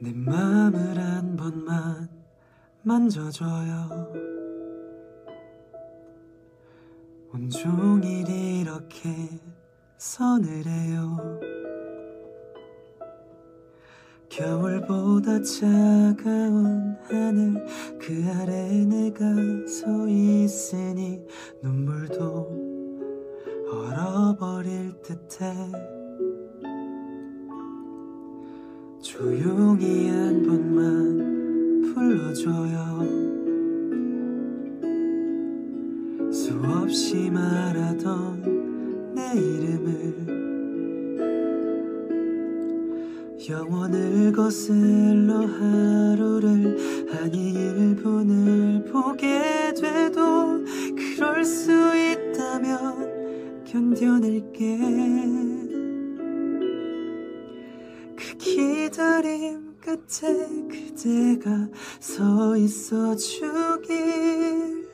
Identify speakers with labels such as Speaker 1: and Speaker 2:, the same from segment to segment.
Speaker 1: 내 맘을 한 번만 만져줘요. 온종일 이렇게 서늘해요. 겨울보다 차가운 하늘 그 아래 내가 서 있으니 눈물도 듯해 조용히 한 번만 불러줘요. 수없이 말하던 내 이름을 영원을 거슬러 하루를 아니 1분을 보게 견뎌낼게. 그 기다림 끝에 그대가 서 있어 주길.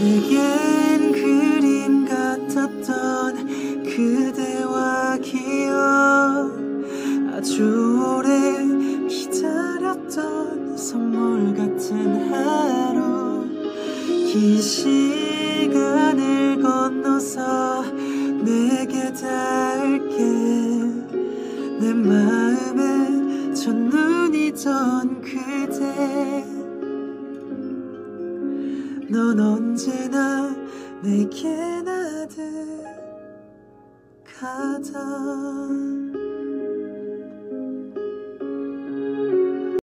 Speaker 1: 내겐 그림 같았던 그대와 기억. 아주 오래 기다렸던 선물 같은 하루 긴 시간을 건너서 내게 닿을게. 내 마음에 첫눈이던 그대. 넌 언제나 내게 가다